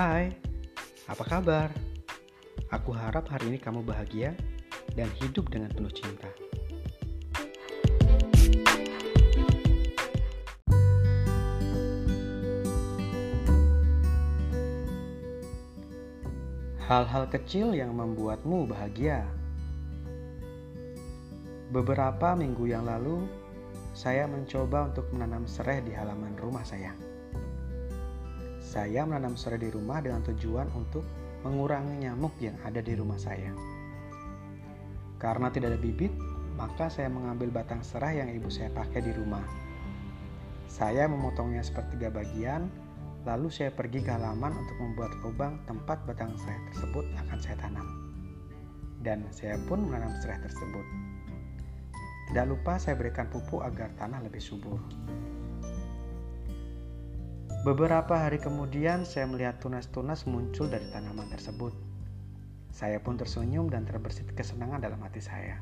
Hai, apa kabar? Aku harap hari ini kamu bahagia dan hidup dengan penuh cinta. Hal-hal kecil yang membuatmu bahagia. Beberapa minggu yang lalu, saya mencoba untuk menanam serai di halaman rumah saya. Saya menanam serai di rumah dengan tujuan untuk mengurangi nyamuk yang ada di rumah saya. Karena tidak ada bibit, maka saya mengambil batang serai yang ibu saya pakai di rumah. Saya memotongnya sepertiga bagian, lalu saya pergi ke halaman untuk membuat lubang tempat batang serai tersebut akan saya tanam. Dan saya pun menanam serai tersebut. Tidak lupa saya berikan pupuk agar tanah lebih subur. Beberapa hari kemudian saya melihat tunas-tunas muncul dari tanaman tersebut. Saya pun tersenyum dan terbersit kesenangan dalam hati saya.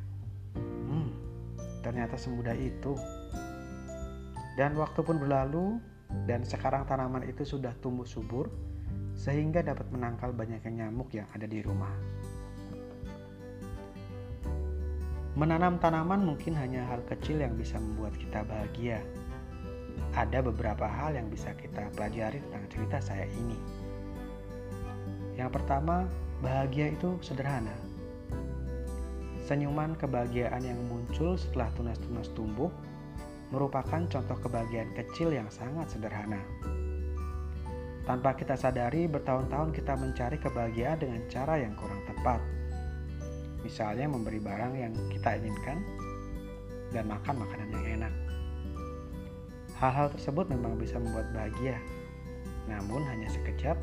Hmm, ternyata semudah itu. Dan waktu pun berlalu dan sekarang tanaman itu sudah tumbuh subur sehingga dapat menangkal banyaknya nyamuk yang ada di rumah. Menanam tanaman mungkin hanya hal kecil yang bisa membuat kita bahagia. Ada beberapa hal yang bisa kita pelajari tentang cerita saya ini. Yang pertama, bahagia itu sederhana. Senyuman kebahagiaan yang muncul setelah tunas-tunas tumbuh merupakan contoh kebahagiaan kecil yang sangat sederhana. Tanpa kita sadari, bertahun-tahun kita mencari kebahagiaan dengan cara yang kurang tepat Misalnya memberi barang yang kita inginkan dan makan makanan yang enak. Hal-hal tersebut memang bisa membuat bahagia, namun hanya sekejap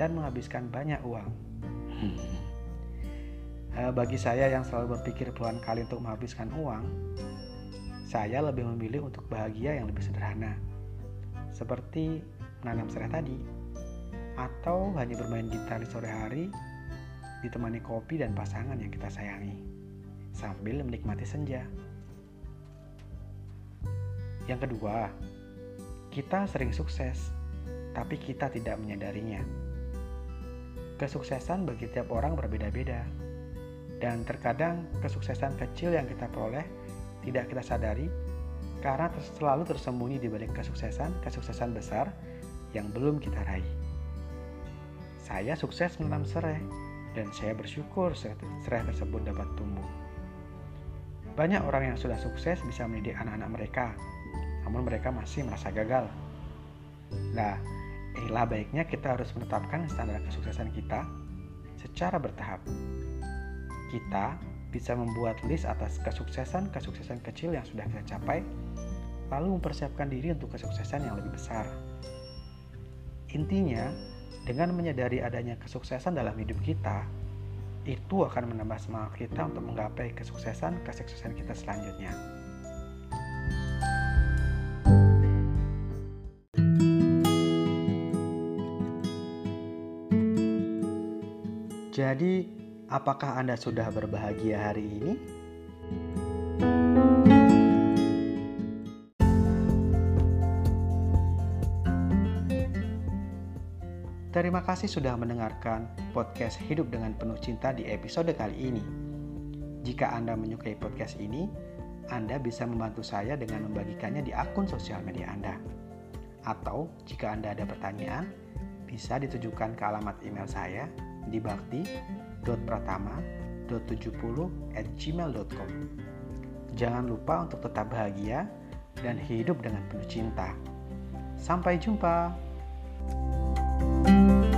dan menghabiskan banyak uang. Eh, bagi saya yang selalu berpikir puluhan kali untuk menghabiskan uang, saya lebih memilih untuk bahagia yang lebih sederhana, seperti menanam serai tadi, atau hanya bermain gitar di sore hari ditemani kopi dan pasangan yang kita sayangi, sambil menikmati senja. Yang kedua, kita sering sukses, tapi kita tidak menyadarinya. Kesuksesan bagi tiap orang berbeda-beda, dan terkadang kesuksesan kecil yang kita peroleh tidak kita sadari karena selalu tersembunyi di balik kesuksesan-kesuksesan besar yang belum kita raih. Saya sukses menanam serai, dan saya bersyukur serai tersebut dapat tumbuh. Banyak orang yang sudah sukses bisa mendidik anak-anak mereka, namun mereka masih merasa gagal. Nah, inilah baiknya kita harus menetapkan standar kesuksesan kita secara bertahap. Kita bisa membuat list atas kesuksesan-kesuksesan kecil yang sudah kita capai, lalu mempersiapkan diri untuk kesuksesan yang lebih besar. Intinya, dengan menyadari adanya kesuksesan dalam hidup kita, itu akan menambah semangat kita untuk menggapai kesuksesan-kesuksesan kita selanjutnya. Jadi, apakah Anda sudah berbahagia hari ini? Terima kasih sudah mendengarkan podcast Hidup dengan Penuh Cinta di episode kali ini. Jika Anda menyukai podcast ini, Anda bisa membantu saya dengan membagikannya di akun sosial media Anda. Atau jika Anda ada pertanyaan, bisa ditujukan ke alamat email saya di bakti.pratama.70 at gmail.com Jangan lupa untuk tetap bahagia dan hidup dengan penuh cinta. Sampai jumpa. thank you